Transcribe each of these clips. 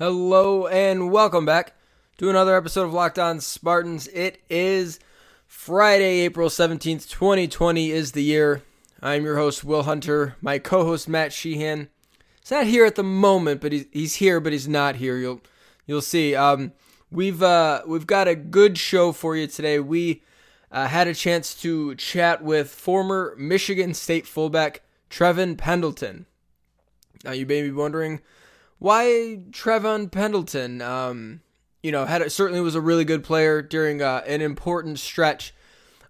Hello and welcome back to another episode of Locked On Spartans. It is Friday, April 17th, 2020 is the year. I'm your host, Will Hunter. My co host, Matt Sheehan. He's not here at the moment, but he's, he's here, but he's not here. You'll you'll see. Um, we've uh, we've got a good show for you today. We uh, had a chance to chat with former Michigan State fullback Trevon Pendleton. Now you may be wondering why Trevon Pendleton? Um, you know, had certainly was a really good player during uh, an important stretch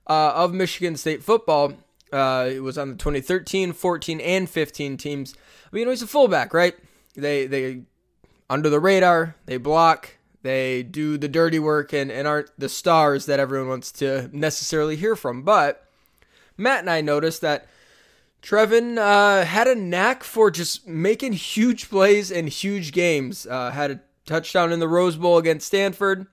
uh, of Michigan State football. Uh, it was on the 2013, 14, and 15 teams. But, you know, he's a fullback, right? They they under the radar, they block, they do the dirty work, and, and aren't the stars that everyone wants to necessarily hear from. But Matt and I noticed that Trevon uh, had a knack for just making huge plays in huge games. Uh, had a touchdown in the Rose Bowl against Stanford.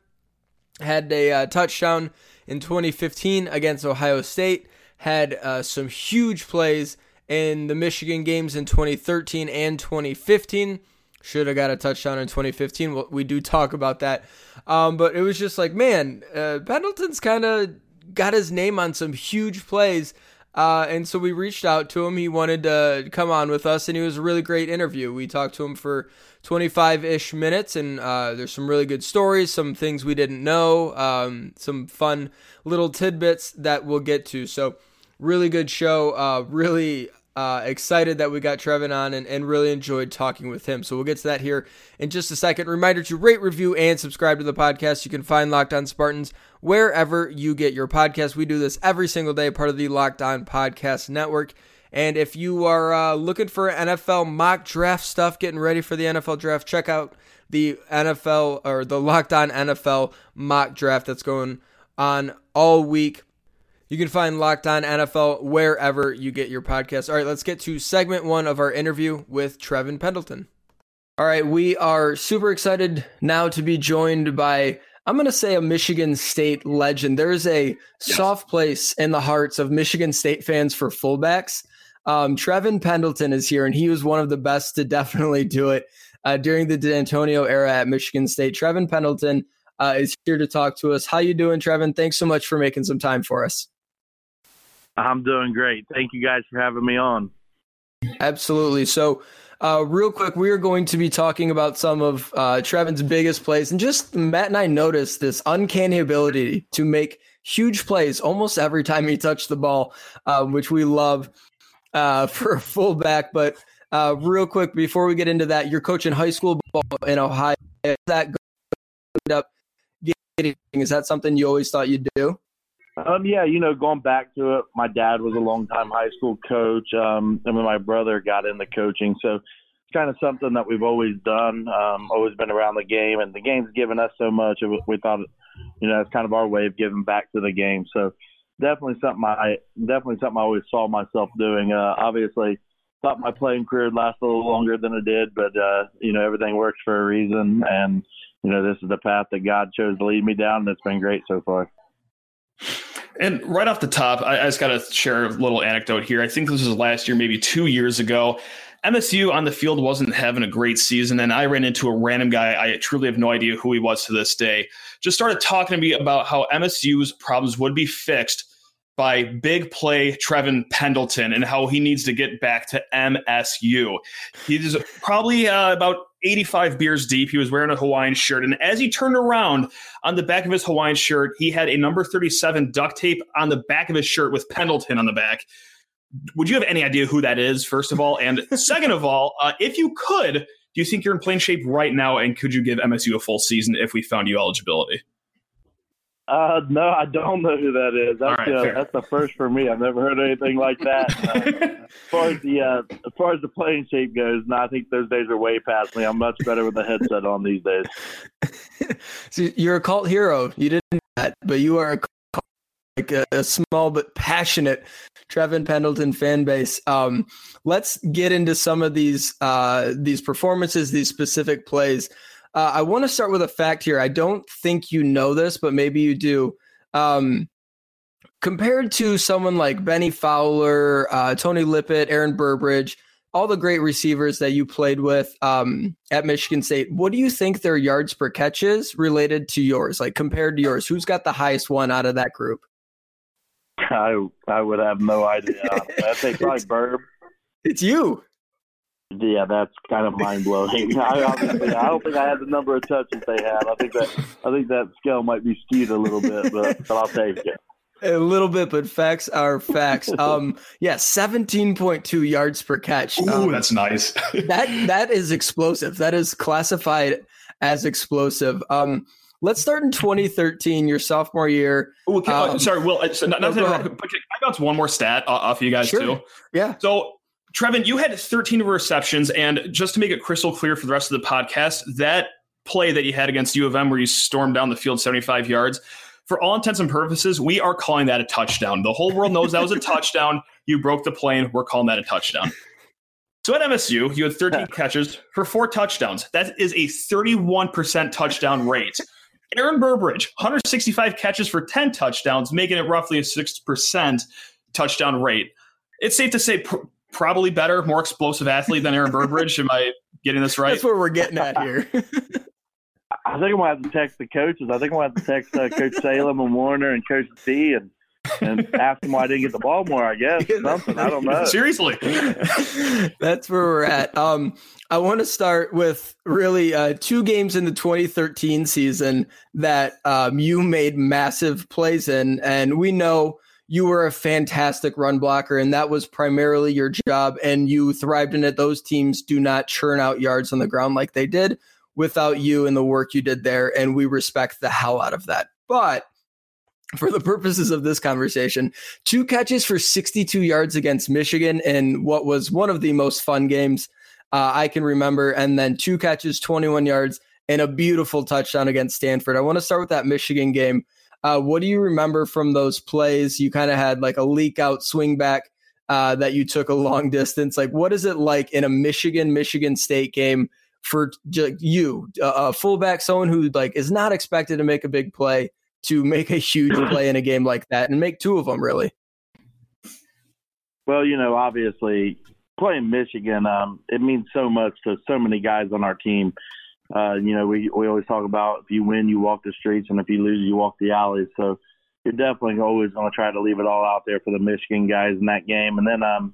Had a uh, touchdown in 2015 against Ohio State. Had uh, some huge plays in the Michigan games in 2013 and 2015. Should have got a touchdown in 2015. Well, we do talk about that. Um, but it was just like, man, uh, Pendleton's kind of got his name on some huge plays uh, and so we reached out to him. He wanted to come on with us, and it was a really great interview. We talked to him for 25 ish minutes, and uh, there's some really good stories, some things we didn't know, um, some fun little tidbits that we'll get to. So, really good show. Uh, really uh, excited that we got Trevon on and, and really enjoyed talking with him. So we'll get to that here in just a second. Reminder to rate, review, and subscribe to the podcast. You can find Locked On Spartans wherever you get your podcast. We do this every single day, part of the Locked On Podcast Network. And if you are uh, looking for NFL mock draft stuff, getting ready for the NFL draft, check out the NFL or the Locked On NFL mock draft that's going on all week. You can find Locked On NFL wherever you get your podcast. All right, let's get to segment one of our interview with Trevon Pendleton. All right, we are super excited now to be joined by, I'm going to say, a Michigan State legend. There's a yes. soft place in the hearts of Michigan State fans for fullbacks. Um, Trevon Pendleton is here, and he was one of the best to definitely do it uh, during the D'Antonio era at Michigan State. Trevon Pendleton uh, is here to talk to us. How you doing, Trevon? Thanks so much for making some time for us. I'm doing great. Thank you guys for having me on. Absolutely. So, uh, real quick, we are going to be talking about some of uh, Trevon's biggest plays. And just Matt and I noticed this uncanny ability to make huge plays almost every time he touched the ball, uh, which we love uh, for a fullback. But uh, real quick, before we get into that, you're coaching high school ball in Ohio. Is that up getting? Is that something you always thought you'd do? Um, yeah, you know, going back to it, my dad was a longtime high school coach, um, and when my brother got into coaching, so it's kind of something that we've always done. Um, always been around the game, and the game's given us so much. We thought, you know, it's kind of our way of giving back to the game. So definitely something I definitely something I always saw myself doing. Uh, obviously, thought my playing career would last a little longer than it did, but uh, you know, everything works for a reason, and you know, this is the path that God chose to lead me down, and it's been great so far. And right off the top, I, I just got to share a little anecdote here. I think this was last year, maybe two years ago. MSU on the field wasn't having a great season, and I ran into a random guy. I truly have no idea who he was to this day. Just started talking to me about how MSU's problems would be fixed by big play Trevon Pendleton and how he needs to get back to MSU. He's probably uh, about 85 beers deep. He was wearing a Hawaiian shirt. And as he turned around on the back of his Hawaiian shirt, he had a number 37 duct tape on the back of his shirt with Pendleton on the back. Would you have any idea who that is, first of all? And second of all, uh, if you could, do you think you're in plain shape right now? And could you give MSU a full season if we found you eligibility? Uh, no, I don't know who that is. That's, right, uh, that's the first for me. I've never heard anything like that. Uh, as far as the uh, as far as the playing shape goes, no, I think those days are way past me. I'm much better with a headset on these days. See, you're a cult hero. You didn't that, but you are a cult, like a, a, small but passionate Trevon Pendleton fan base. Um, let's get into some of these uh, these performances, these specific plays. Uh, I want to start with a fact here. I don't think you know this, but maybe you do. Um, compared to someone like Bennie Fowler, uh, Tony Lippett, Aaron Burbridge, all the great receivers that you played with um, at Michigan State, what do you think their yards per catch is related to yours? Like compared to yours, who's got the highest one out of that group? I I would have no idea. I think probably Burb. It's you. Yeah, that's kind of mind blowing. I obviously I don't think I had the number of touches they had. I think that I think that scale might be skewed a little bit, but, but I'll take it. A little bit, but facts are facts. Um, yeah, seventeen point two yards per catch. Ooh, um, that's nice. that that is explosive. That is classified as explosive. Um, let's start in 2013, your sophomore year. Ooh, okay, um, sorry, Will. Not, not no, to, but can I bounce one more stat off of you guys sure. too? Yeah. So Trevon, you had 13 receptions, and just to make it crystal clear for the rest of the podcast, that play that you had against U of M where you stormed down the field 75 yards, for all intents and purposes, we are calling that a touchdown. The whole world knows that was a touchdown. You broke the plane. We're calling that a touchdown. So at MSU, you had 13 catches for four touchdowns. That is a 31% touchdown rate. Aaron Burbridge, 165 catches for 10 touchdowns, making it roughly a 6% touchdown rate. It's safe to say probably better, more explosive athlete than Aaron Burbridge. Am I getting this right? That's what we're getting at here. I think I'm gonna have to text the coaches. I think I'm gonna have to text uh, Coach Salem and Warner and Coach D and and ask them why I didn't get the ball more. I guess something. I don't know. Seriously, that's where we're at. Um, I want to start with really uh, two games in the 2013 season that um, you made massive plays in, and we know you were a fantastic run blocker, and that was primarily your job, and you thrived in it. Those teams do not churn out yards on the ground like they did without you and the work you did there, and we respect the hell out of that. But for the purposes of this conversation, two catches for 62 yards against Michigan in what was one of the most fun games uh, I can remember, and then two catches, 21 yards, and a beautiful touchdown against Stanford. I want to start with that Michigan game. Uh, what do you remember from those plays? You kind of had like a leak out swing back uh, that you took a long distance. Like, what is it like in a Michigan Michigan State game for you, a fullback, someone who like is not expected to make a big play, to make a huge play in a game like that and make two of them really? Well, you know, obviously playing Michigan, um, it means so much to so many guys on our team. Uh, you know, we we always talk about if you win, you walk the streets, and if you lose, you walk the alleys. So you're definitely always going to try to leave it all out there for the Michigan guys in that game. And then, um,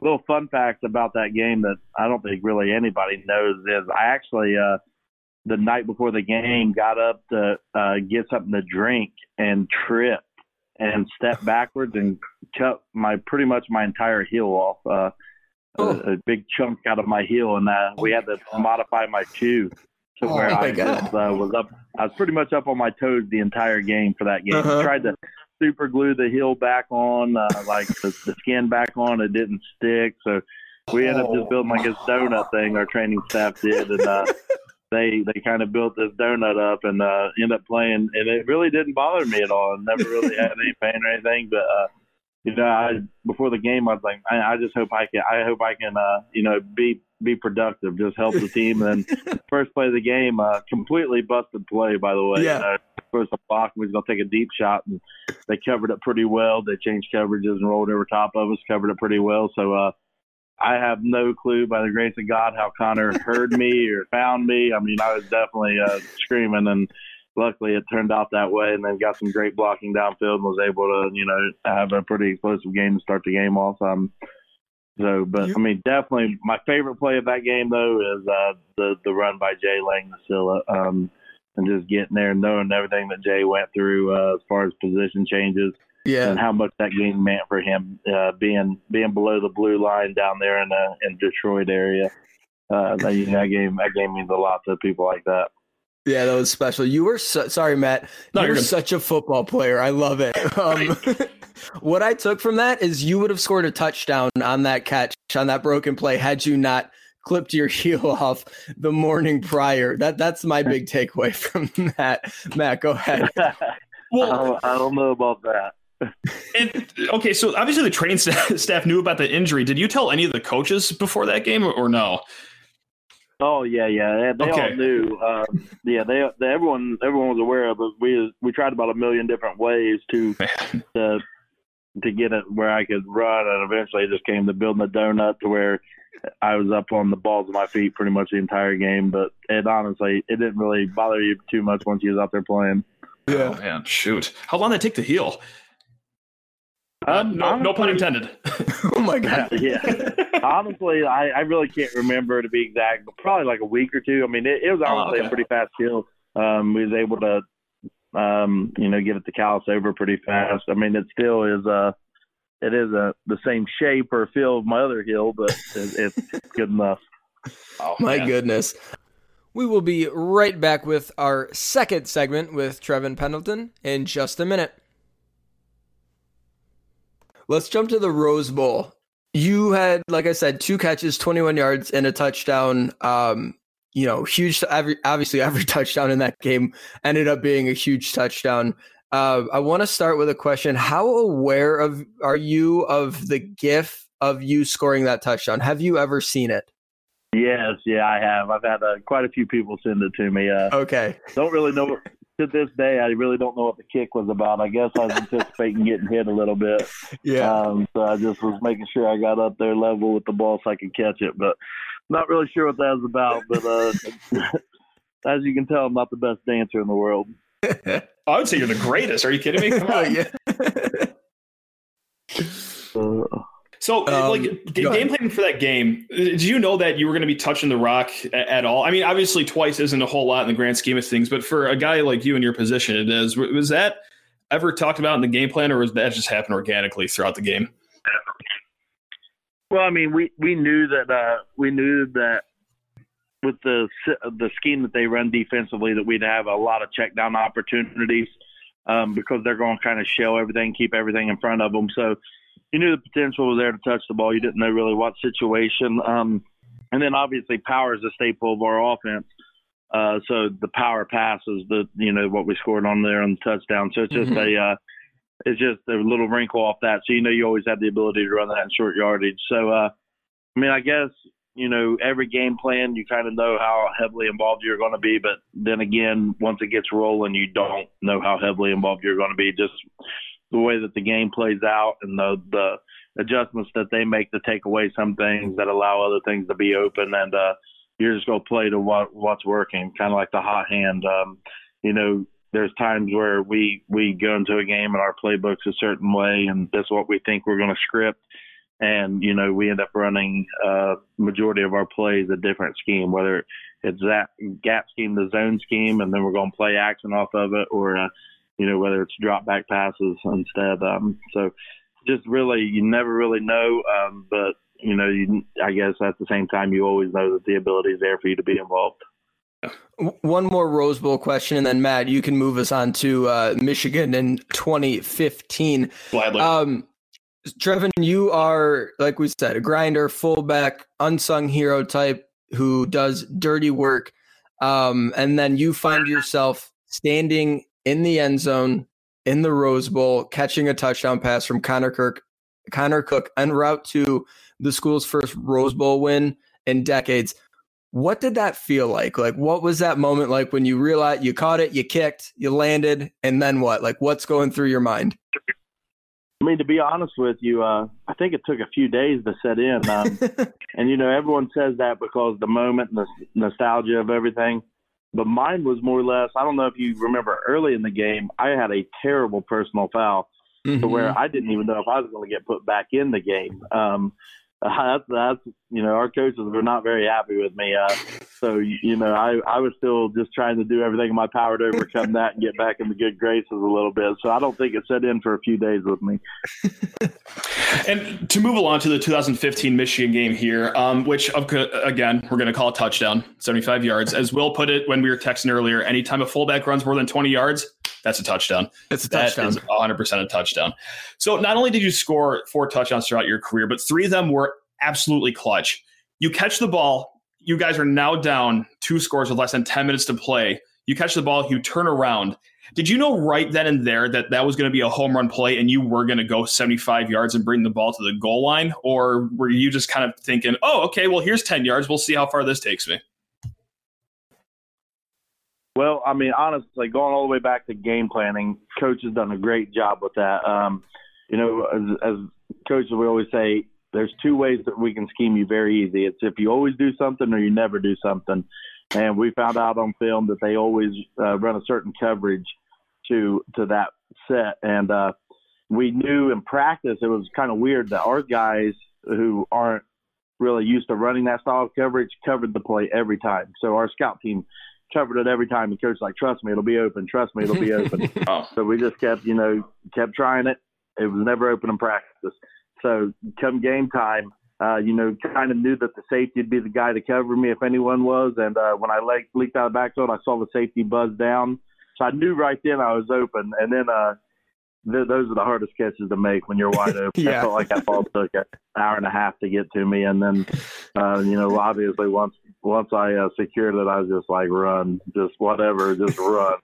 a little fun fact about that game that I don't think really anybody knows is I actually uh, the night before the game got up to uh, get something to drink and tripped and stepped backwards and cut my pretty much my entire heel off. Uh, oh. a, a, big chunk out of my heel, and uh, we had to modify my shoe to where oh I just, uh, was up. I was pretty much up on my toes the entire game for that game. Uh-huh. Tried to super glue the heel back on, uh, like the, the skin back on. It didn't stick, so we ended up just building like this donut thing. Our training staff did, and uh, they they kind of built this donut up and uh, ended up playing. And it really didn't bother me at all. I never really had any pain or anything, but. Uh, you know, I before the game, I was like, I, I just hope I can, I hope I can, uh, you know, be be productive, just help the team. And then first play of the game, uh, completely busted play, by the way. Yeah. You know, first a block, we was gonna take a deep shot, and they covered it pretty well. They changed coverages and rolled over top of us, covered it pretty well. So, uh, I have no clue, by the grace of God, how Connor heard me or found me. I mean, I was definitely uh, screaming and luckily it turned out that way and then got some great blocking downfield and was able to, you know, have a pretty explosive game to start the game off. Um, so, but I mean, definitely my favorite play of that game though is uh, the the run by Jay Langosilla, um, and just getting there, and knowing everything that Jay went through uh, as far as position changes, yeah, and how much that game meant for him, uh, being being below the blue line down there in the in Detroit area. Uh, that, that game that game means a lot to people like that. Yeah, that was special. You were so, sorry, Matt. No, you're, you're such a football player. I love it. Um, what I took from that is you would have scored a touchdown on that catch on that broken play had you not clipped your heel off the morning prior. That that's my big takeaway from that. Matt, go ahead. well, I don't, I don't know about that. and okay, so obviously the training staff knew about the injury. Did you tell any of the coaches before that game, or, or no? Oh yeah, yeah. They okay. all knew. Um, yeah, they, they, everyone everyone was aware of it. We we tried about a million different ways to to to get it where I could run, and eventually it just came to building a donut to where I was up on the balls of my feet pretty much the entire game. But it honestly, it didn't really bother you too much once you was out there playing. Yeah, oh, man, shoot. How long did it take to heal? Um, no, honestly, no pun intended. oh my god. yeah. honestly, I, I really can't remember to be exact, but probably like a week or two. I mean, it, it was oh, honestly oh, okay. a pretty fast kill. Um, we was able to, um, you know, get it to callus over pretty fast. I mean, it still is uh it is a the same shape or feel of my other heel, but it, it's good enough. Oh, my man. goodness. We will be right back with our second segment with Trevon Pendleton in just a minute. Let's jump to the Rose Bowl. You had, like I said, two catches, 21 yards, and a touchdown. Um, you know, huge. Every obviously every touchdown in that game ended up being a huge touchdown. Uh, I want to start with a question: How aware of are you of the GIF of you scoring that touchdown? Have you ever seen it? Yes, yeah, I have. I've had uh, quite a few people send it to me. Uh, okay. Don't really know to this day. I really don't know what the kick was about. I guess I was anticipating getting hit a little bit. Yeah. Um, so I just was making sure I got up there level with the ball so I could catch it, but not really sure what that was about. But uh, as you can tell, I'm not the best dancer in the world. I would say you're the greatest. Are you kidding me? Come on. yeah. uh, so, um, like game planning for that game, did you know that you were going to be touching the rock at all? I mean, obviously, twice isn't a whole lot in the grand scheme of things, but for a guy like you in your position, it is. Was that ever talked about in the game plan, or was that just happen organically throughout the game? Well, I mean, we we knew that uh, we knew that with the the scheme that they run defensively, that we'd have a lot of check down opportunities um, because they're going to kind of show everything, keep everything in front of them. So you knew the potential was there to touch the ball. You didn't know really what situation. Um, and then obviously power is a staple of our offense. Uh, so the power pass is the you know what we scored on there on the touchdown. So it's just mm-hmm. a uh, it's just a little wrinkle off that. So you know you always have the ability to run that in short yardage. So uh, I mean I guess you know every game plan you kind of know how heavily involved you're going to be, but then again once it gets rolling you don't know how heavily involved you're going to be. Just the way that the game plays out and the the adjustments that they make to take away some things that allow other things to be open and uh you're just gonna play to what what's working, kind of like the hot hand. Um, you know, there's times where we we go into a game and our playbook's a certain way, and that's what we think we're going to script, and you know we end up running uh, majority of our plays a different scheme, whether it's that gap scheme, the zone scheme, and then we're going to play action off of it, or uh, you know, whether it's drop back passes instead. Um, so just really, you never really know. Um, but, you know, you, I guess at the same time, you always know that the ability is there for you to be involved. One more Rose Bowl question, and then Matt, you can move us on to uh, Michigan in 2015. Gladly. Um, Trevon, you are, like we said, a grinder, fullback, unsung hero type who does dirty work. Um, and then you find yourself standing in the end zone in the Rose Bowl, catching a touchdown pass from Connor Kirk, Connor Cook en route to the school's first Rose Bowl win in decades. What did that feel like? Like, what was that moment like when you realized you caught it, you kicked, you landed, and then what? Like, what's going through your mind? I mean, to be honest with you, uh, I think it took a few days to set in. Um, and, you know, everyone says that because the moment, the nostalgia of everything. But mine was more or less, I don't know if you remember early in the game, I had a terrible personal foul mm-hmm. to where I didn't even know if I was going to get put back in the game. Um, that's, that's you know our coaches were not very happy with me. Uh, so you know I I was still just trying to do everything in my power to overcome that and get back in the good graces a little bit. So I don't think it set in for a few days with me. and to move along to the 2015 Michigan game here, um, which again we're going to call a touchdown, 75 yards, as Will put it when we were texting earlier. Anytime a fullback runs more than 20 yards, that's a touchdown. It's a touchdown. That is 100% a touchdown. So not only did you score four touchdowns throughout your career, but three of them were absolutely clutch. You catch the ball. You guys are now down two scores with less than 10 minutes to play. You catch the ball, you turn around. Did you know right then and there that that was going to be a home run play and you were going to go 75 yards and bring the ball to the goal line? Or were you just kind of thinking, oh, okay, well, here's 10 yards. We'll see how far this takes me? Well, I mean, honestly, going all the way back to game planning, coach has done a great job with that. Um, you know, as, as coaches, we always say, there's two ways that we can scheme you very easy. It's if you always do something or you never do something. And we found out on film that they always uh, run a certain coverage to to that set. And uh, we knew in practice it was kind of weird that our guys who aren't really used to running that style of coverage covered the play every time. So our scout team covered it every time. And coach like, trust me, it'll be open. Trust me, it'll be open. oh. So we just kept, you know, kept trying it. It was never open in practice. So come game time, uh, you know, kind of knew that the safety would be the guy to cover me if anyone was. And uh, when I le- leaked out of the backfield, I saw the safety buzz down. So I knew right then I was open. And then uh, th- those are the hardest catches to make when you're wide open. yeah. I felt like that ball took an hour and a half to get to me, and then uh, you know, obviously once once I uh, secured it, I was just like, run, just whatever, just run.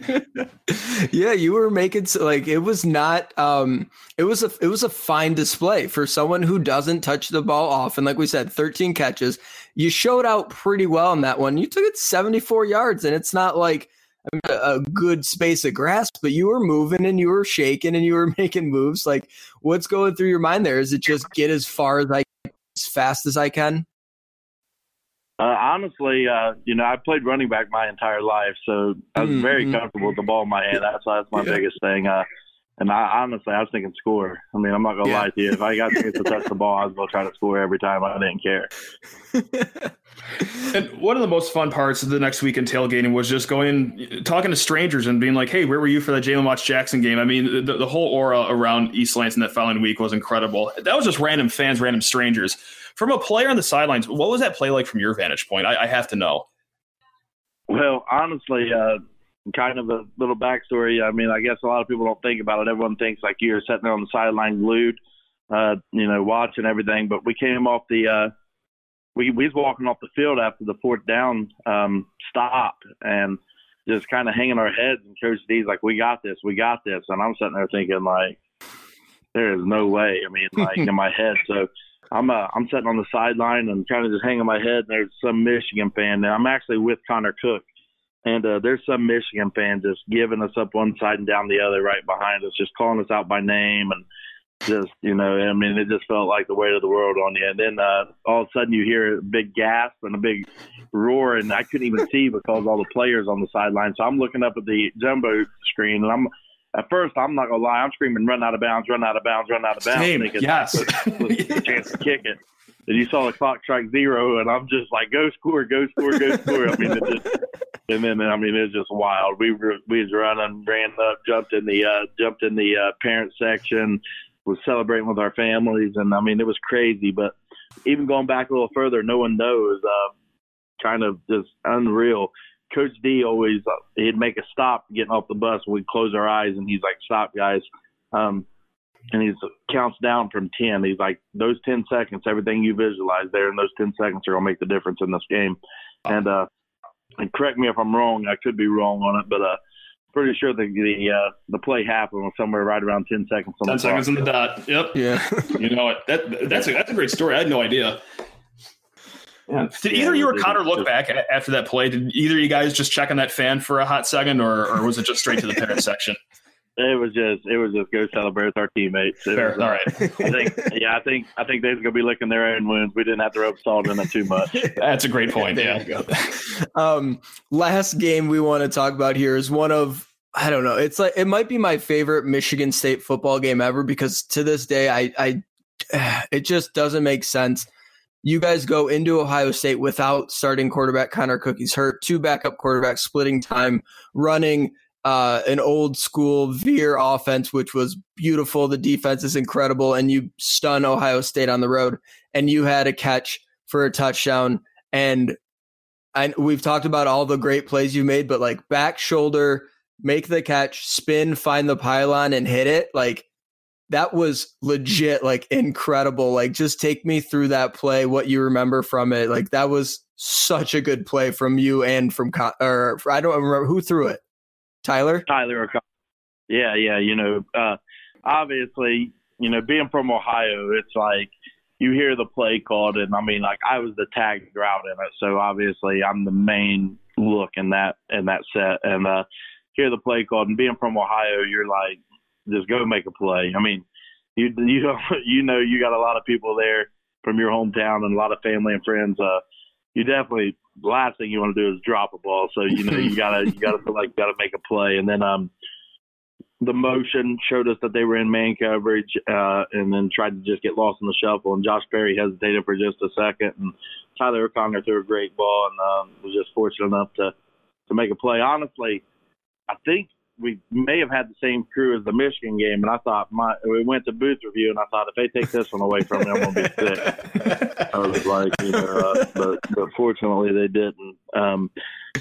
yeah, you were making like it was not. um It was a it was a fine display for someone who doesn't touch the ball often. Like we said, 13 catches. You showed out pretty well in that one. You took it 74 yards, and it's not like a good space of grass, but you were moving and you were shaking and you were making moves. Like, what's going through your mind there? Is it just get as far as I, as fast as I can? Uh, honestly, uh, you know, I played running back my entire life, so I was mm-hmm. very comfortable with the ball in my hand. That's that's my yeah. biggest thing. Uh, and I honestly, I was thinking score. I mean, I'm not gonna yeah. lie to you. If I got to touch the ball, I was gonna try to score every time. I didn't care. and one of the most fun parts of the next week in tailgating was just going, talking to strangers and being like, "Hey, where were you for that Jalen Watts Jackson game?" I mean, the, the whole aura around East Lansing that following week was incredible. That was just random fans, random strangers. From a player on the sidelines, what was that play like from your vantage point? I, I have to know. Well, honestly, uh, kind of a little backstory. I mean, I guess a lot of people don't think about it. Everyone thinks like you're sitting there on the sideline glued, uh, you know, watching everything. But we came off the, uh, we we was walking off the field after the fourth down um, stop and just kind of hanging our heads. And Coach D's like, "We got this, we got this," and I'm sitting there thinking like, "There is no way." I mean, like in my head. So I'm uh, I'm sitting on the sideline and kind of just hanging my head. And there's some Michigan fan. And I'm actually with Connor Cook and uh, there's some Michigan fans just giving us up one side and down the other right behind us, just calling us out by name and just, you know, I mean, it just felt like the weight of the world on you. And then uh, all of a sudden you hear a big gasp and a big roar, and I couldn't even see because all the players on the sideline. So I'm looking up at the jumbo screen, and I'm at first I'm not gonna lie, I'm screaming, "Run out of bounds! Run out of bounds! Run out of bounds!" Same. Thinking yes, was a chance to kick it. And you saw the clock strike zero, and I'm just like, "Go score! Go score! Go score!" I mean, it just and then I mean it's just wild. We were we was running, ran up, jumped in the uh, jumped in the uh, parent section, was celebrating with our families, and I mean it was crazy. But even going back a little further, no one knows. Uh, kind of just unreal. Coach D always uh, he'd make a stop getting off the bus. We'd close our eyes, and he's like, "Stop, guys." Um, and he counts down from 10. He's like, those 10 seconds, everything you visualize there in those 10 seconds are going to make the difference in this game. And uh, and correct me if I'm wrong. I could be wrong on it, but uh, pretty sure the the uh, the play happened somewhere right around ten seconds. On ten the seconds on the dot. Yep. Yeah. you know what? That that's a that's a great story. I had no idea. Yeah. Did either you or Connor look back after that play? Did either you guys just check on that fan for a hot second, or, or was it just straight to the parent section? It was just it was just go celebrate with our teammates. It Fair. Was, All right. I think yeah, I think I think they're gonna be licking their own wounds. We didn't have to rub salt in it too much. That's a great point. yeah. um, last game we want to talk about here is one of I don't know. It's like it might be my favorite Michigan State football game ever because to this day I I it just doesn't make sense. You guys go into Ohio State without starting quarterback Connor Cookie's hurt, two backup quarterbacks splitting time, running uh, an old school veer offense, which was beautiful. The defense is incredible, and you stun Ohio State on the road, and you had a catch for a touchdown. And I, we've talked about all the great plays you made, but like back shoulder, make the catch, spin, find the pylon, and hit it. Like that was legit, like incredible. Like just take me through that play, what you remember from it. Like that was such a good play from you and from, or I don't remember who threw it. Tyler? Tyler Yeah, yeah. You know, uh, obviously, you know, being from Ohio, it's like you hear the play called, and I mean, like I was the tag route in it, so obviously I'm the main look in that in that set, and uh, hear the play called, and being from Ohio, you're like, just go make a play. I mean, you you know, you know you got a lot of people there from your hometown and a lot of family and friends. Uh, you definitely last thing you want to do is drop a ball. So you know you gotta you gotta feel like you gotta make a play, and then um the motion showed us that they were in man coverage, uh, and then tried to just get lost in the shuffle. And Josh Perry hesitated for just a second, and Tyler O'Connor threw a great ball and um, was just fortunate enough to to make a play. Honestly, I think we may have had the same crew as the Michigan game, and I thought my we went to booth review, and I thought if they take this one away from me, I'm gonna be sick. I was like, you know, uh, but but fortunately they didn't. Um,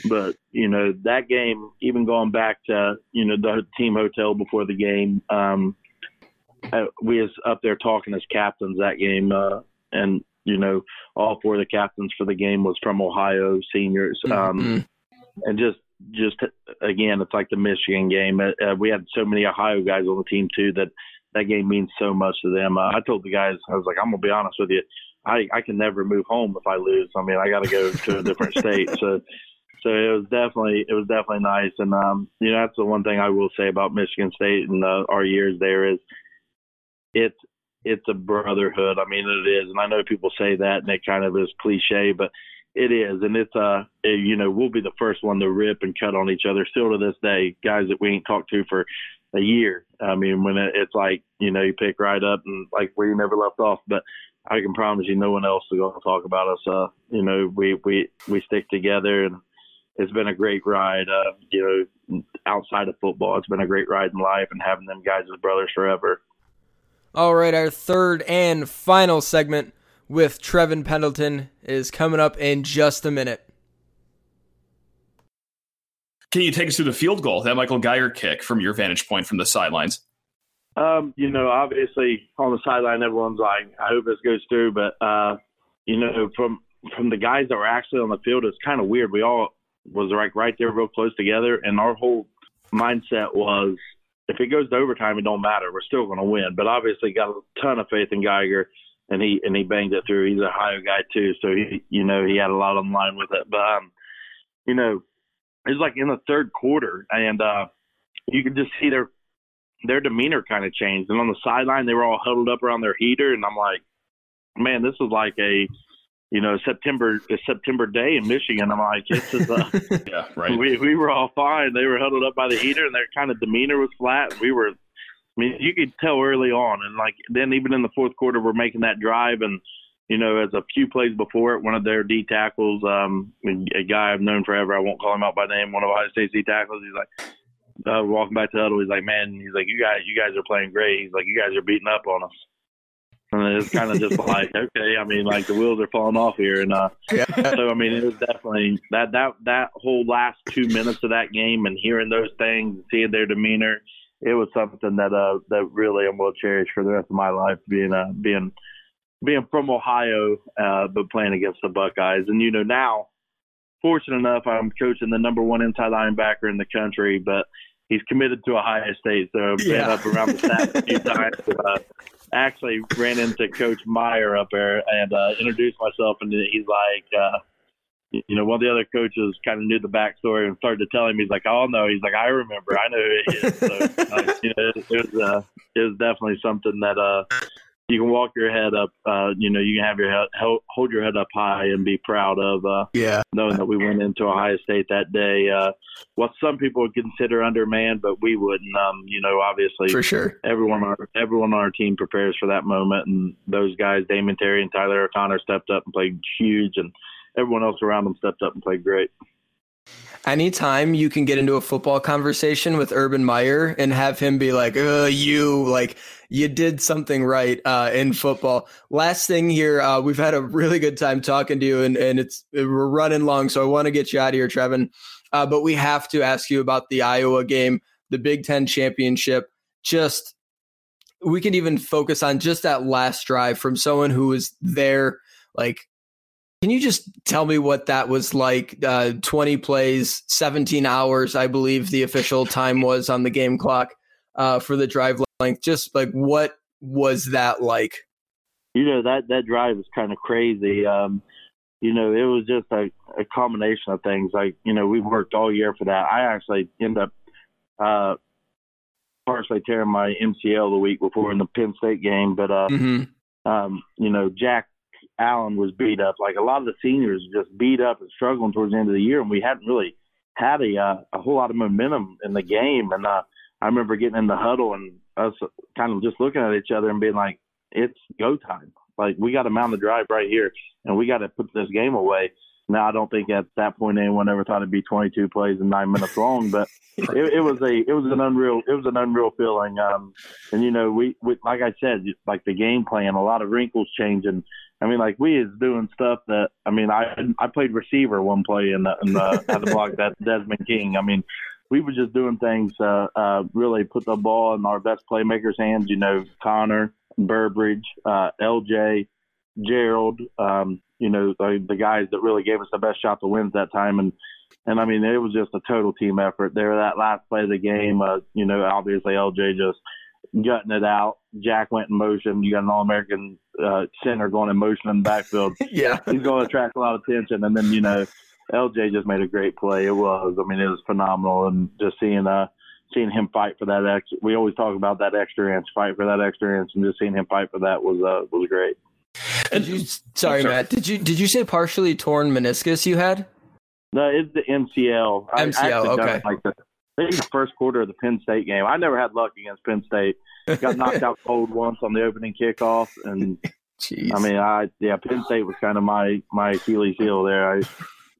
but you know that game, even going back to you know the team hotel before the game, um, uh, we was up there talking as captains that game, uh, and you know all four of the captains for the game was from Ohio seniors, um, mm-hmm. and just just again, it's like the Michigan game. Uh, uh, we had so many Ohio guys on the team too that that game means so much to them. Uh, I told the guys, I was like, I'm gonna be honest with you, I I can never move home if I lose. I mean, I got to go to a different state. So so it was definitely it was definitely nice. And um, you know, that's the one thing I will say about Michigan State and uh, our years there is it's it's a brotherhood. I mean, it is, and I know people say that and it kind of is cliche, but it is, and it's uh, you know, we'll be the first one to rip and cut on each other still to this day. Guys that we ain't talked to for a year. I mean, when it, it's like you know, you pick right up and like you never left off. But I can promise you, no one else is going to talk about us. Uh, you know, we we we stick together, and it's been a great ride. Uh, you know, outside of football, it's been a great ride in life, and having them guys as brothers forever. All right, our third and final segment with Trevon Pendleton is coming up in just a minute. Can you take us through the field goal, that Michael Geiger kick from your vantage point from the sidelines? Um, you know, obviously on the sideline, everyone's like, I hope this goes through. But, uh, you know, from from the guys that were actually on the field, it's kind of weird. We all was like right there real close together. And our whole mindset was if it goes to overtime, it don't matter. We're still going to win. But obviously got a ton of faith in Geiger and he and he banged it through. He's a Ohio guy too, so he you know he had a lot on line with it. But um, you know, it was like in the third quarter, and uh, you could just see their their demeanor kind of changed. And on the sideline, they were all huddled up around their heater, and I'm like, man, this is like a you know September a September day in Michigan. I'm like, this is a, yeah, right. We we were all fine. They were huddled up by the heater, and their kind of demeanor was flat. We were I mean, you could tell early on, and like then even in the fourth quarter, we're making that drive, and you know, as a few plays before it, one of their D tackles, um, a guy I've known forever, I won't call him out by name, one of Ohio State's D tackles, he's like, uh, walking back to huddle, he's like, man, he's like, you guys, you guys are playing great. He's like, you guys are beating up on us. And it's kind of just like, okay, I mean, like the wheels are falling off here, and uh, yeah. so I mean, it was definitely that that that whole last two minutes of that game, and hearing those things, seeing their demeanor, it was something that uh that really I'm will cherish for the rest of my life being uh being being from Ohio uh but playing against the Buckeyes. And you know now fortunate enough I'm coaching the number one inside linebacker in the country but he's committed to Ohio State so I've been up around the stats a few times uh, actually ran into Coach Meyer up there and uh introduced myself and he's like uh you know, one of the other coaches kind of knew the backstory and started to tell him. He's like, "Oh no," he's like, "I remember. I know who he is." So, uh, you know, it, it was uh, it was definitely something that uh, you can walk your head up. Uh, you know, you can have your head hold your head up high and be proud of. Uh, yeah, knowing that we went into Ohio State that day. Uh, what some people would consider undermanned, but we wouldn't. Um, you know, obviously, for sure, everyone on everyone on our team prepares for that moment, and those guys, Damion Terry and Tyler O'Connor, stepped up and played huge and everyone else around them stepped up and played great. Anytime you can get into a football conversation with Urban Meyer and have him be like, "Uh, you like you did something right uh, in football." Last thing here, uh, we've had a really good time talking to you, and and it's we're running long, so I want to get you out of here, Trevon. Uh, but we have to ask you about the Iowa game, the Big Ten championship. Just we can even focus on just that last drive from someone who was there, like can you just tell me what that was like? Uh, 20 plays, 17 hours, I believe the official time was on the game clock uh, for the drive length. Just like what was that like? You know that that drive was kind of crazy. Um, you know, it was just a, a combination of things. Like you know, we worked all year for that. I actually ended up uh, partially tearing my MCL the week before in the Penn State game, but uh, Mm-hmm. um, you know, Jack Allen was beat up. Like a lot of the seniors just beat up and struggling towards the end of the year, and we hadn't really had a uh, a whole lot of momentum in the game. And uh, I remember getting in the huddle and us kind of just looking at each other and being like, "It's go time! Like we got to mount the drive right here, and we got to put this game away." Now I don't think at that point anyone ever thought it'd be 22 plays and nine minutes long, but it, it was a it was an unreal it was an unreal feeling. Um, and you know we, we like I said like the game plan, a lot of wrinkles changing. I mean, like we is doing stuff that I mean, I I played receiver one play and and uh, had to block that Desmond King. I mean, we were just doing things uh, uh, really put the ball in our best playmakers' hands. You know, Connor, Burbridge, uh, LJ, Gerald. Um, you know, the, the guys that really gave us the best shot to win that time, and and I mean, it was just a total team effort. There, that last play of the game, uh, you know, obviously LJ just gutting it out. Jack went in motion. You got an All American uh, center going in motion in the backfield. yeah, he's going to attract a lot of attention. And then you know, LJ just made a great play. It was, I mean, it was phenomenal, and just seeing uh seeing him fight for that extra. We always talk about that extra inch, fight for that extra inch, and just seeing him fight for that was uh was great. Did you, sorry, Matt. Did you did you say partially torn meniscus you had? No, it's the MCL. MCL, I okay. Like the, I think the first quarter of the Penn State game. I never had luck against Penn State. Got knocked out cold once on the opening kickoff, and Jeez. I mean, I yeah, Penn State was kind of my my Achilles heel there. I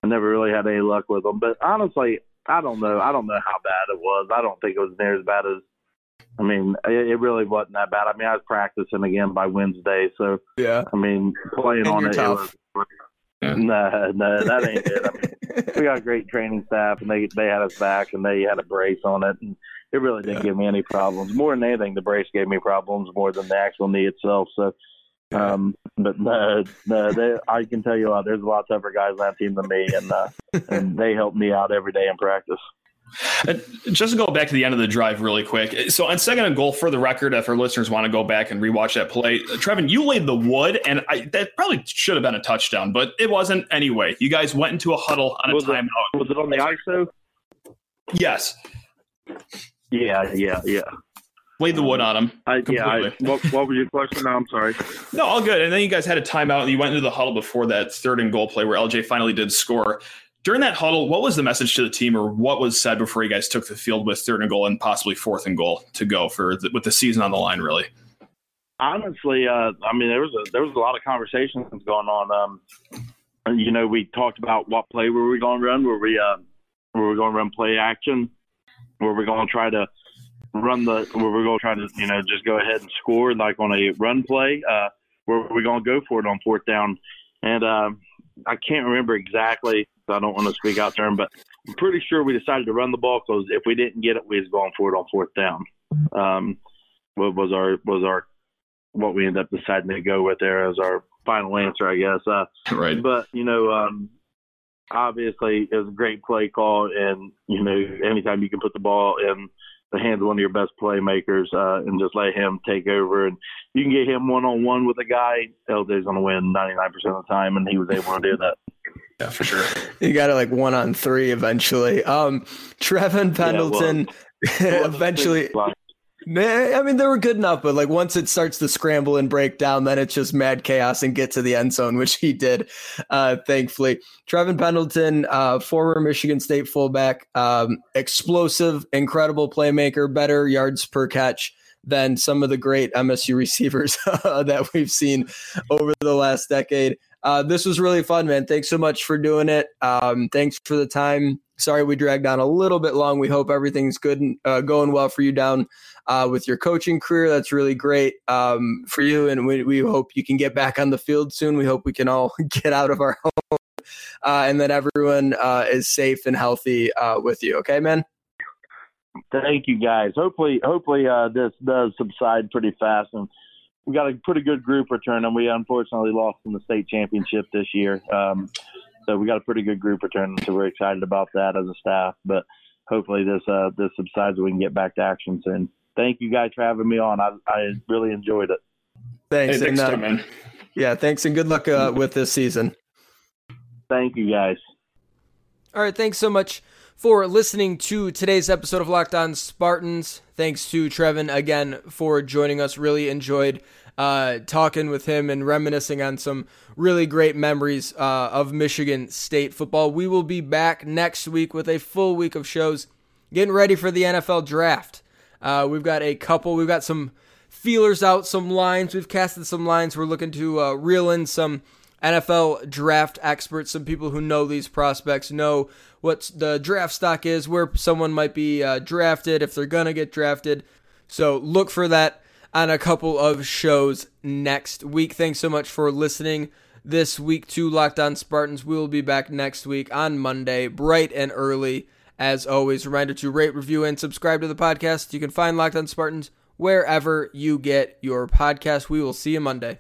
I never really had any luck with them, but honestly, I don't know. I don't know how bad it was. I don't think it was near as bad as. I mean, it, it really wasn't that bad. I mean, I was practicing again by Wednesday, so yeah. I mean, playing And on it, it was. Yeah. No, no, that ain't it. I mean, we got a great training staff, and they they had us back, and they had a brace on it, and it really didn't Yeah. give me any problems. More than anything, the brace gave me problems more than the actual knee itself. So, um, but no, no, they, I can tell you, uh, there's a lot tougher guys on that team than me, and uh, and they help me out every day in practice. And just to go back to the end of the drive really quick. So on second and goal, for the record, if our listeners want to go back and rewatch that play, uh, Trevon, you laid the wood, and I, that probably should have been a touchdown, but it wasn't anyway. You guys went into a huddle on a Was it- timeout. Was it on the ISO? Yes, Yeah, yeah, yeah. laid the wood on him. I, yeah. I, Completely. what, what was your question? No, I'm sorry. No, all good. And then you guys had a timeout, and you went into the huddle before that third and goal play where LJ finally did score. During that huddle, what was the message to the team, or what was said before you guys took the field with third and goal and possibly fourth and goal to go for the, with the season on the line? Really, honestly, uh, I mean, there was a there was a lot of conversations going on. Um, and, you know, we talked about what play were we going to run? Were we uh, were we going to run play action? Were we going to try to run the? Were we going to try to you know just go ahead and score like on a run play? Uh, were we going to go for it on fourth down? And um, I can't remember exactly. So I don't want to speak out term, but I'm pretty sure we decided to run the ball because if we didn't get it, we was going for it on fourth down. Um, what was our was our what we ended up deciding to go with there as our final answer, I guess. Uh, right? but you know, um, obviously it was a great play call, and you know, anytime you can put the ball in the hands of one of your best playmakers uh, and just let him take over, and you can get him one on one with a guy, LJ's going to win 99% of the time, and he was able to do that. Yeah, for sure. You got it like one on three eventually. Um, Trevon Pendleton eventually. Nah, I mean, they were good enough, but like once it starts to scramble and break down, then it's just mad chaos and get to the end zone, which he did, uh, thankfully. Trevon Pendleton, uh, former Michigan State fullback, um, explosive, incredible playmaker, better yards per catch than some of the great MSU receivers that we've seen over the last decade. Uh, this was really fun, man. Thanks so much for doing it. Um, thanks for the time. Sorry we dragged on a little bit long. We hope everything's good and uh, going well for you down uh, with your coaching career. That's really great um, for you, and we, we hope you can get back on the field soon. We hope we can all get out of our home uh, and that everyone uh, is safe and healthy with you. Okay, man. Thank you, guys. Hopefully, hopefully this does subside pretty fast, and we got a pretty good group returning. We unfortunately lost in the state championship this year, um, so we got a pretty good group returning. So we're excited about that as a staff. But hopefully this uh, this subsides, and we can get back to action soon. Thank you guys for having me on. I, I really enjoyed it. Thanks. Hey, thanks, and, uh, man. yeah, thanks, and good luck uh, with this season. Thank you, guys. All right, thanks so much for listening to today's episode of Locked On Spartans. Thanks to Trevon again for joining us. Really enjoyed uh, talking with him and reminiscing on some really great memories uh, of Michigan State football. We will be back next week with a full week of shows, getting ready for the NFL draft. Uh, we've got a couple, we've got some feelers out, some lines. We've casted some lines. We're looking to uh, reel in some NFL draft experts, some people who know these prospects, know what the draft stock is, where someone might be uh, drafted, if they're going to get drafted. So look for that on a couple of shows next week. Thanks so much for listening this week to Locked On Spartans. We will be back next week on Monday, bright and early. As always, reminder to rate, review, and subscribe to the podcast. You can find Locked On Spartans wherever you get your podcast. We will see you Monday.